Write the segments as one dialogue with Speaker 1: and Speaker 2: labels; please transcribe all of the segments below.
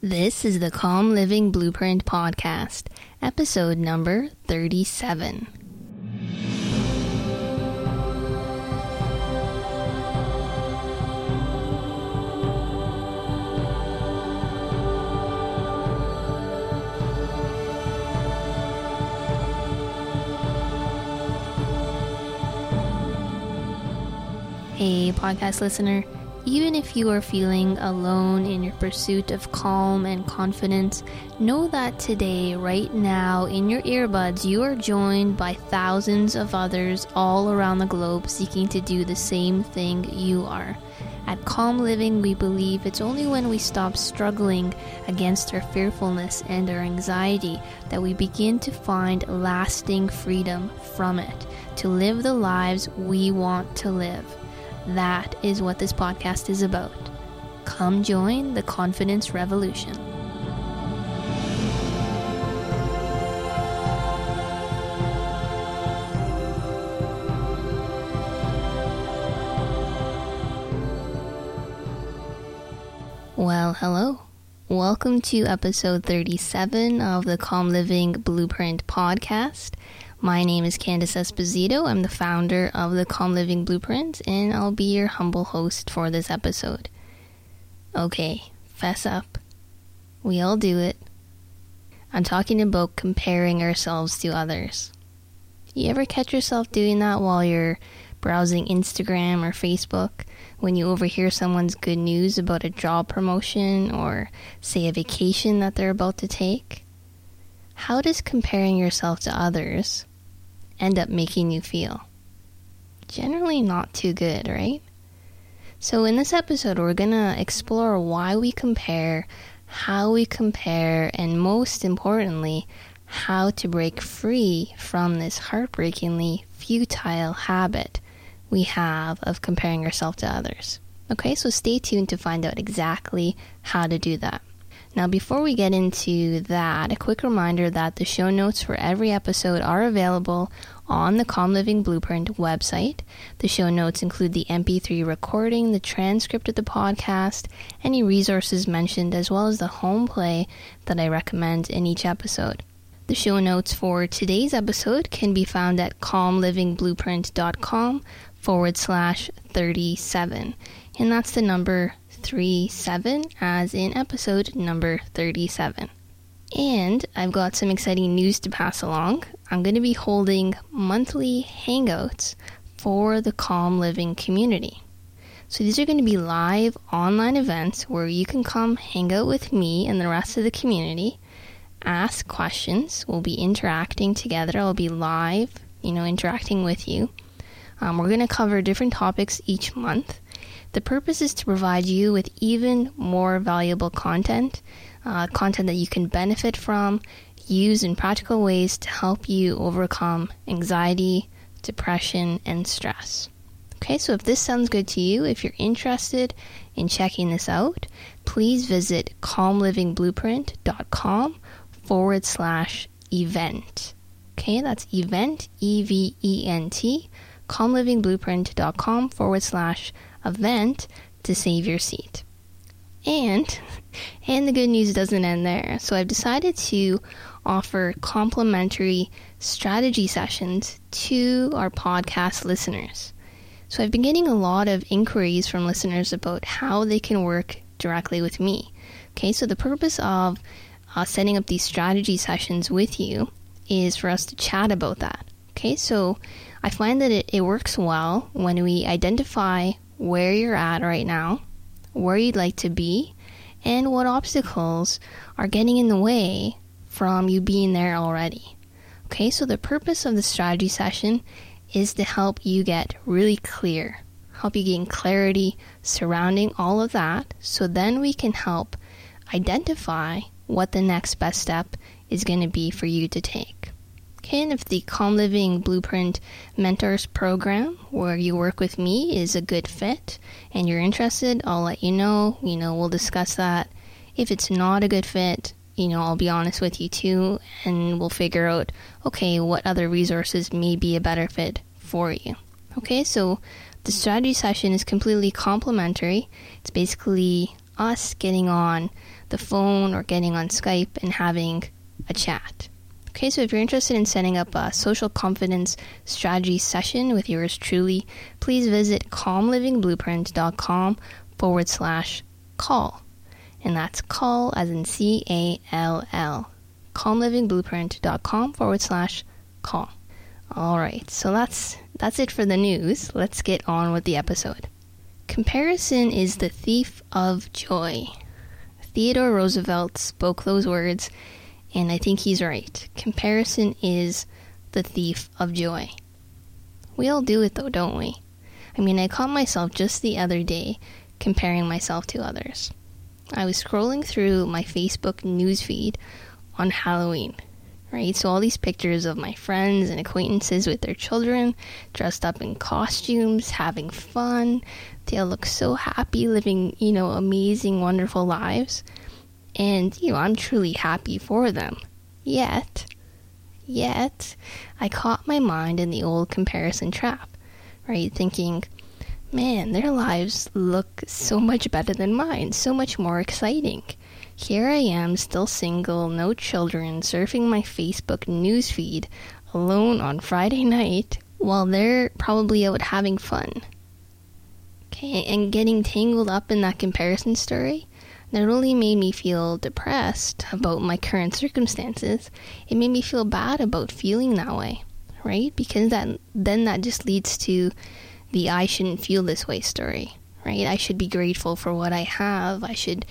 Speaker 1: This is the Calm Living Blueprint Podcast, episode number 37. Hey, podcast listener. Even if you are feeling alone in your pursuit of calm and confidence, know that today, right now, in your earbuds, you are joined by thousands of others all around the globe seeking to do the same thing you are. At Calm Living, we believe it's only when we stop struggling against our fearfulness and our anxiety that we begin to find lasting freedom from it, to live the lives we want to live. That is what this podcast is about. Come join the confidence revolution. Well, hello. Welcome to episode 37 of the Calm Living Blueprint podcast. My name is Candice Esposito. I'm the founder of the Calm Living Blueprint, and I'll be your humble host for this episode. Okay, fess up. We all do it. I'm talking about comparing ourselves to others. You ever catch yourself doing that while you're browsing Instagram or Facebook when you overhear someone's good news about a job promotion or, say, a vacation that they're about to take? How does comparing yourself to others end up making you feel? Generally, not too good, right? So, in this episode, we're going to explore why we compare, how we compare, and most importantly, how to break free from this heartbreakingly futile habit we have of comparing ourselves to others. Okay, so stay tuned to find out exactly how to do that. Now, before we get into that, a quick reminder that the show notes for every episode are available on the Calm Living Blueprint website. The show notes include the MP3 recording, the transcript of the podcast, any resources mentioned, as well as the home play that I recommend in each episode. The show notes for today's episode can be found at calmlivingblueprint.com forward slash 37. And that's the number 37 as in episode number 37. And I've got some exciting news to pass along. I'm going to be holding monthly hangouts for the Calm Living community. So these are going to be live online events where you can come hang out with me and the rest of the community, ask questions. We'll be interacting together. I'll be live, you know, interacting with you. Um, we're going to cover different topics each month. The purpose is to provide you with even more valuable content, uh, content that you can benefit from, use in practical ways to help you overcome anxiety, depression, and stress. Okay, so if this sounds good to you, if you're interested in checking this out, please visit calmlivingblueprint.com forward slash event. Okay, that's event, E V E N T, calmlivingblueprint.com forward slash event to save your seat. And and the good news doesn't end there. So I've decided to offer complimentary strategy sessions to our podcast listeners. So I've been getting a lot of inquiries from listeners about how they can work directly with me. Okay, so the purpose of uh, setting up these strategy sessions with you is for us to chat about that. Okay, so I find that it, it works well when we identify where you're at right now, where you'd like to be, and what obstacles are getting in the way from you being there already. Okay, so the purpose of the strategy session is to help you get really clear, help you gain clarity surrounding all of that, so then we can help identify what the next best step is going to be for you to take. If the Calm Living Blueprint Mentors program, where you work with me, is a good fit and you're interested, I'll let you know. You know, we'll discuss that. If it's not a good fit, you know, I'll be honest with you too, and we'll figure out, okay, what other resources may be a better fit for you. Okay, so the strategy session is completely complimentary. It's basically us getting on the phone or getting on Skype and having a chat. Okay, so if you're interested in setting up a social confidence strategy session with yours truly, please visit calmlivingblueprint.com forward slash call. And that's call as in C A L L. Calmlivingblueprint.com forward slash call. All right, so that's that's it for the news. Let's get on with the episode. Comparison is the thief of joy. Theodore Roosevelt spoke those words, and I think he's right. Comparison is the thief of joy. We all do it though, don't we? I mean, I caught myself just the other day comparing myself to others. I was scrolling through my Facebook newsfeed on Halloween, right? So, all these pictures of my friends and acquaintances with their children dressed up in costumes, having fun. They all look so happy, living, you know, amazing, wonderful lives. And, you know, I'm truly happy for them. Yet, yet, I caught my mind in the old comparison trap, right? Thinking, man, their lives look so much better than mine, so much more exciting. Here I am, still single, no children, surfing my Facebook newsfeed alone on Friday night while they're probably out having fun. Okay, and getting tangled up in that comparison story not only made me feel depressed about my current circumstances, it made me feel bad about feeling that way, right? Because that then that just leads to the I shouldn't feel this way story, right? I should be grateful for what I have. I should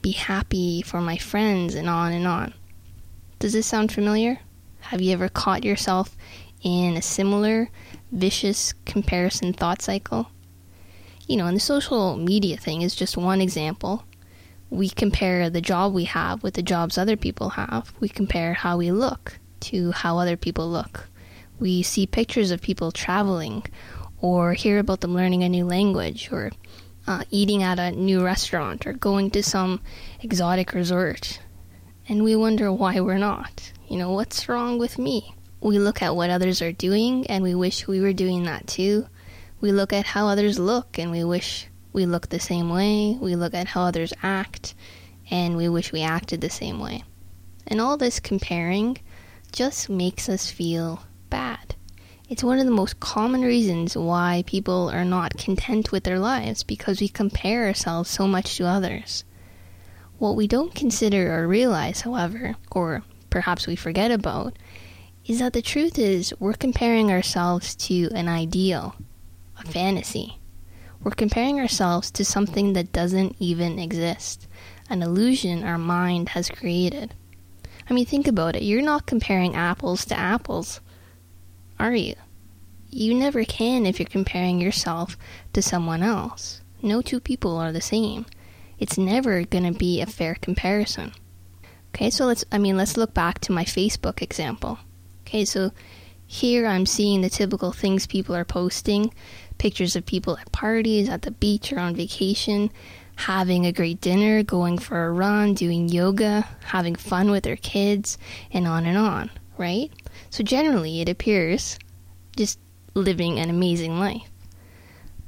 Speaker 1: be happy for my friends and on and on. Does this sound familiar? Have you ever caught yourself in a similar vicious comparison thought cycle? You know, and the social media thing is just one example. We compare the job we have with the jobs other people have. We compare how we look to how other people look. We see pictures of people traveling or hear about them learning a new language or uh, eating at a new restaurant or going to some exotic resort. And we wonder why we're not. You know, what's wrong with me? We look at what others are doing and we wish we were doing that too. We look at how others look and we wish we look the same way. We look at how others act and we wish we acted the same way. And all this comparing just makes us feel bad. It's one of the most common reasons why people are not content with their lives because we compare ourselves so much to others. What we don't consider or realize, however, or perhaps we forget about, is that the truth is we're comparing ourselves to an ideal, a fantasy. We're comparing ourselves to something that doesn't even exist, an illusion our mind has created. I mean, think about it. You're not comparing apples to apples are you? You never can if you're comparing yourself to someone else. No two people are the same. It's never going to be a fair comparison. Okay, so let's, I mean, let's look back to my Facebook example. Okay, so here I'm seeing the typical things people are posting pictures of people at parties, at the beach, or on vacation, having a great dinner, going for a run, doing yoga, having fun with their kids, and on and on, right? So generally, it appears just living an amazing life.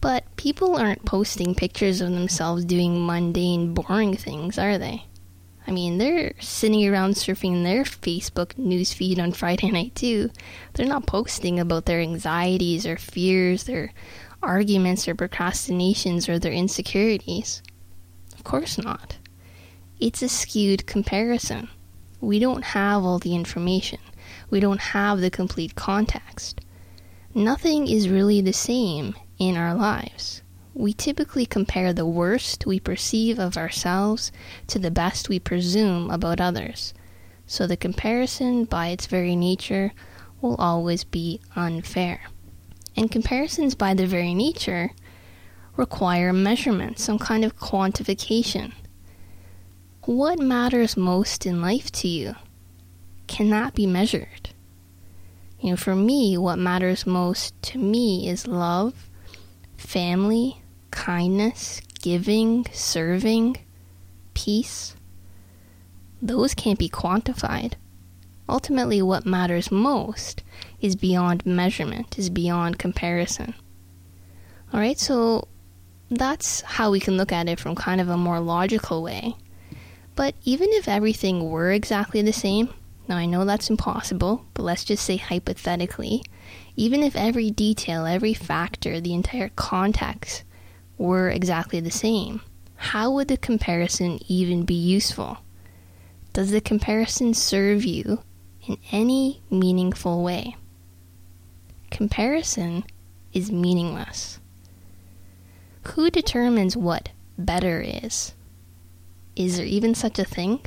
Speaker 1: But people aren't posting pictures of themselves doing mundane, boring things, are they? I mean, they're sitting around surfing their Facebook newsfeed on Friday night too. They're not posting about their anxieties or fears, their arguments or procrastinations or their insecurities. Of course not. It's a skewed comparison. We don't have all the information we don't have the complete context. Nothing is really the same in our lives. We typically compare the worst we perceive of ourselves to the best we presume about others. So the comparison, by its very nature, will always be unfair. And comparisons, by their very nature, require measurement, some kind of quantification. What matters most in life to you? cannot be measured. You know, for me, what matters most to me is love, family, kindness, giving, serving, peace. Those can't be quantified. Ultimately, what matters most is beyond measurement, is beyond comparison. Alright, so that's how we can look at it from kind of a more logical way. But even if everything were exactly the same, now I know that's impossible, but let's just say hypothetically, even if every detail, every factor, the entire context were exactly the same, how would the comparison even be useful? Does the comparison serve you in any meaningful way? Comparison is meaningless. Who determines what better is? Is there even such a thing?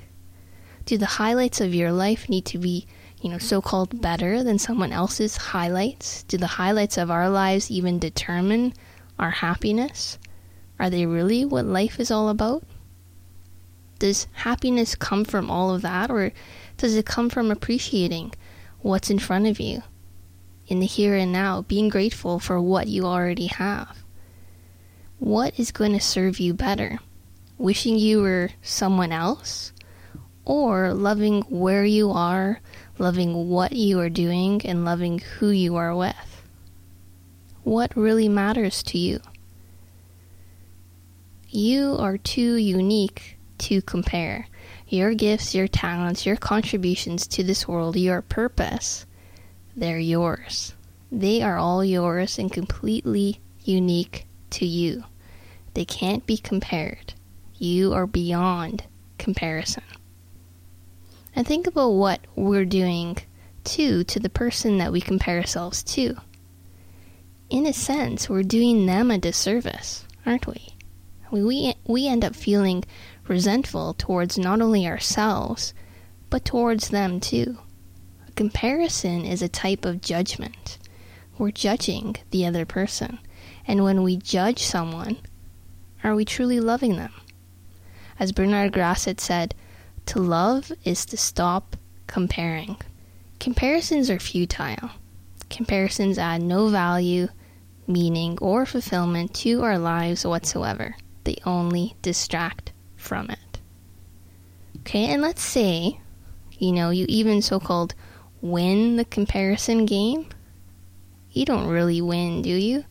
Speaker 1: Do the highlights of your life need to be, you know, so called better than someone else's highlights? Do the highlights of our lives even determine our happiness? Are they really what life is all about? Does happiness come from all of that, or does it come from appreciating what's in front of you in the here and now, being grateful for what you already have? What is going to serve you better? wishing you were someone else, or loving where you are, loving what you are doing, and loving who you are with. What really matters to you? You are too unique to compare. Your gifts, your talents, your contributions to this world, your purpose, they're yours. They are all yours and completely unique to you. They can't be compared. You are beyond comparison. And think about what we're doing too to the person that we compare ourselves to. In a sense, we're doing them a disservice, aren't we? We, we end up feeling resentful towards not only ourselves, but towards them too. A comparison is a type of judgment. We're judging the other person. And when we judge someone, are we truly loving them? As Bernard Grasset said, to love is to stop comparing. Comparisons are futile. Comparisons add no value, meaning, or fulfillment to our lives whatsoever. They only distract from it. Okay, and let's say, you know, you even so called win the comparison game. You don't really win, do you?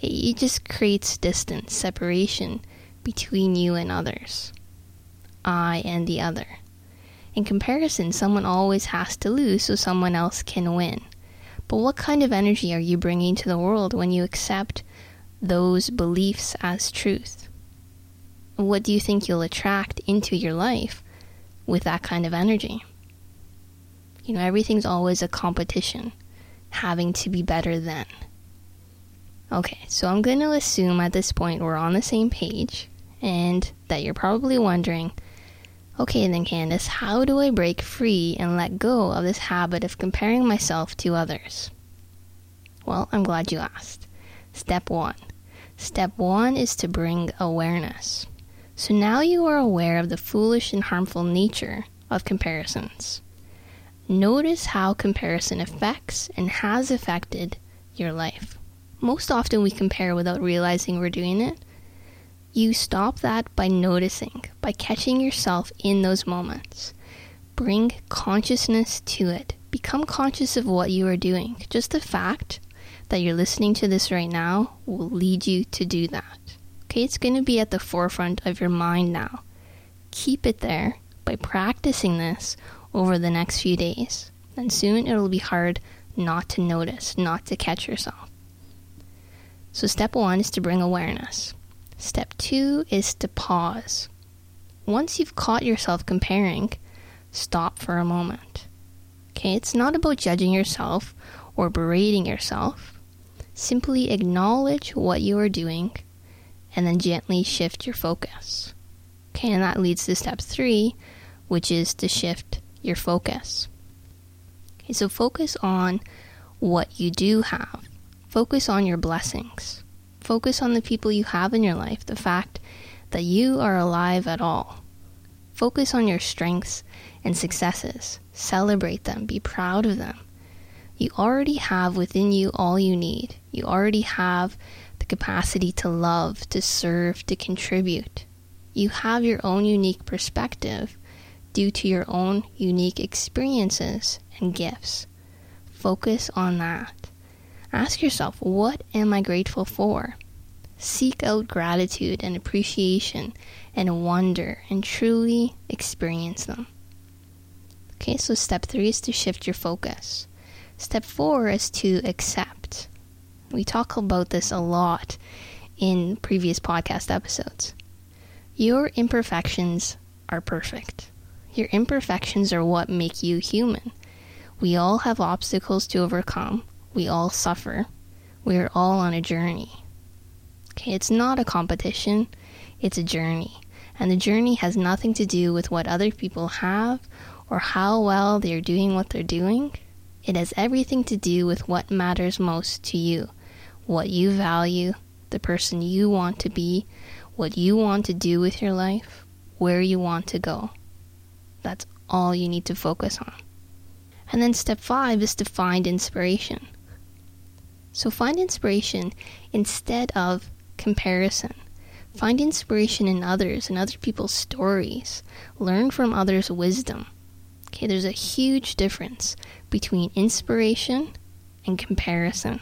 Speaker 1: It just creates distance, separation between you and others. I and the other. In comparison, someone always has to lose so someone else can win. But what kind of energy are you bringing to the world when you accept those beliefs as truth? What do you think you'll attract into your life with that kind of energy? You know, everything's always a competition, having to be better than. Okay, so I'm going to assume at this point we're on the same page and that you're probably wondering Okay, then, Candace, how do I break free and let go of this habit of comparing myself to others? Well, I'm glad you asked. Step one. Step one is to bring awareness. So now you are aware of the foolish and harmful nature of comparisons. Notice how comparison affects and has affected your life. Most often we compare without realizing we're doing it, you stop that by noticing, by catching yourself in those moments. Bring consciousness to it. Become conscious of what you are doing. Just the fact that you're listening to this right now will lead you to do that. Okay, it's going to be at the forefront of your mind now. Keep it there by practicing this over the next few days. And soon it'll be hard not to notice, not to catch yourself. So, step one is to bring awareness. Step two is to pause. Once you've caught yourself comparing, stop for a moment. Okay, it's not about judging yourself or berating yourself. Simply acknowledge what you are doing and then gently shift your focus. Okay, and that leads to step three, which is to shift your focus. Okay, so focus on what you do have, focus on your blessings. Focus on the people you have in your life, the fact that you are alive at all. Focus on your strengths and successes. Celebrate them. Be proud of them. You already have within you all you need. You already have capacity to love, to serve, to contribute. You have your own unique perspective due to your own unique experiences and gifts. Focus on that. Ask yourself, what am I grateful for? Seek out gratitude and appreciation and wonder and truly experience them. Okay, so step three is to shift your focus. Step four is to accept. We talk about this a lot in previous podcast episodes. Your imperfections are perfect. Your imperfections are what make you human. We all have obstacles to overcome. We all suffer. We are all on a journey. Okay, it's not a competition, it's a journey. And the journey has nothing to do with what other people have or how well they're doing what they're doing. It has everything to do with what matters most to you, what you value, the person you want to be, what you want to do with your life, where you want to go. That's all you need to focus on. And then step five is to find inspiration. So find inspiration instead of comparison. Find inspiration in others and other people's stories. Learn from others' wisdom. Okay, there's a huge difference between inspiration and comparison.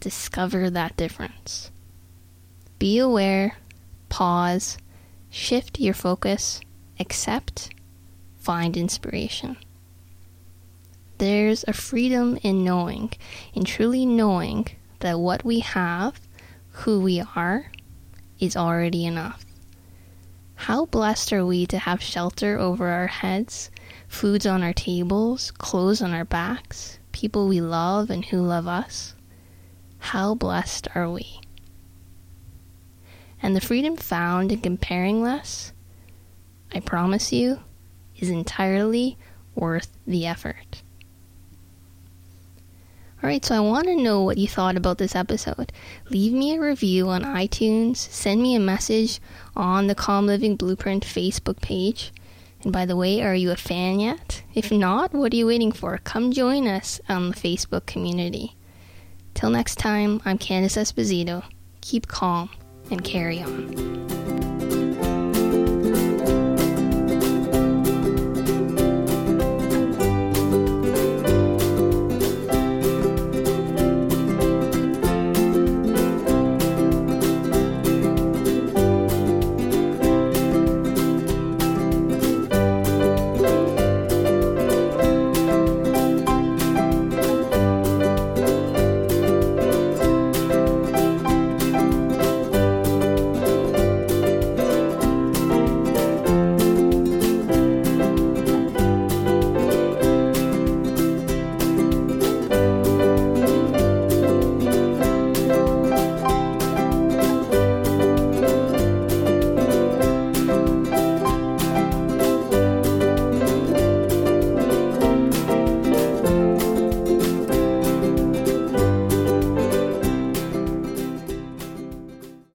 Speaker 1: Discover that difference. Be aware, pause, shift your focus, accept, find inspiration. There's a freedom in knowing, in truly knowing that what we have, who we are, is already enough. How blessed are we to have shelter over our heads, foods on our tables, clothes on our backs, people we love and who love us? How blessed are we? And the freedom found in comparing less, I promise you, is entirely worth the effort. Alright, so I want to know what you thought about this episode. Leave me a review on iTunes, send me a message on the Calm Living Blueprint Facebook page. And by the way, are you a fan yet? If not, what are you waiting for? Come join us on the Facebook community. Till next time, I'm Candice Esposito. Keep calm and carry on.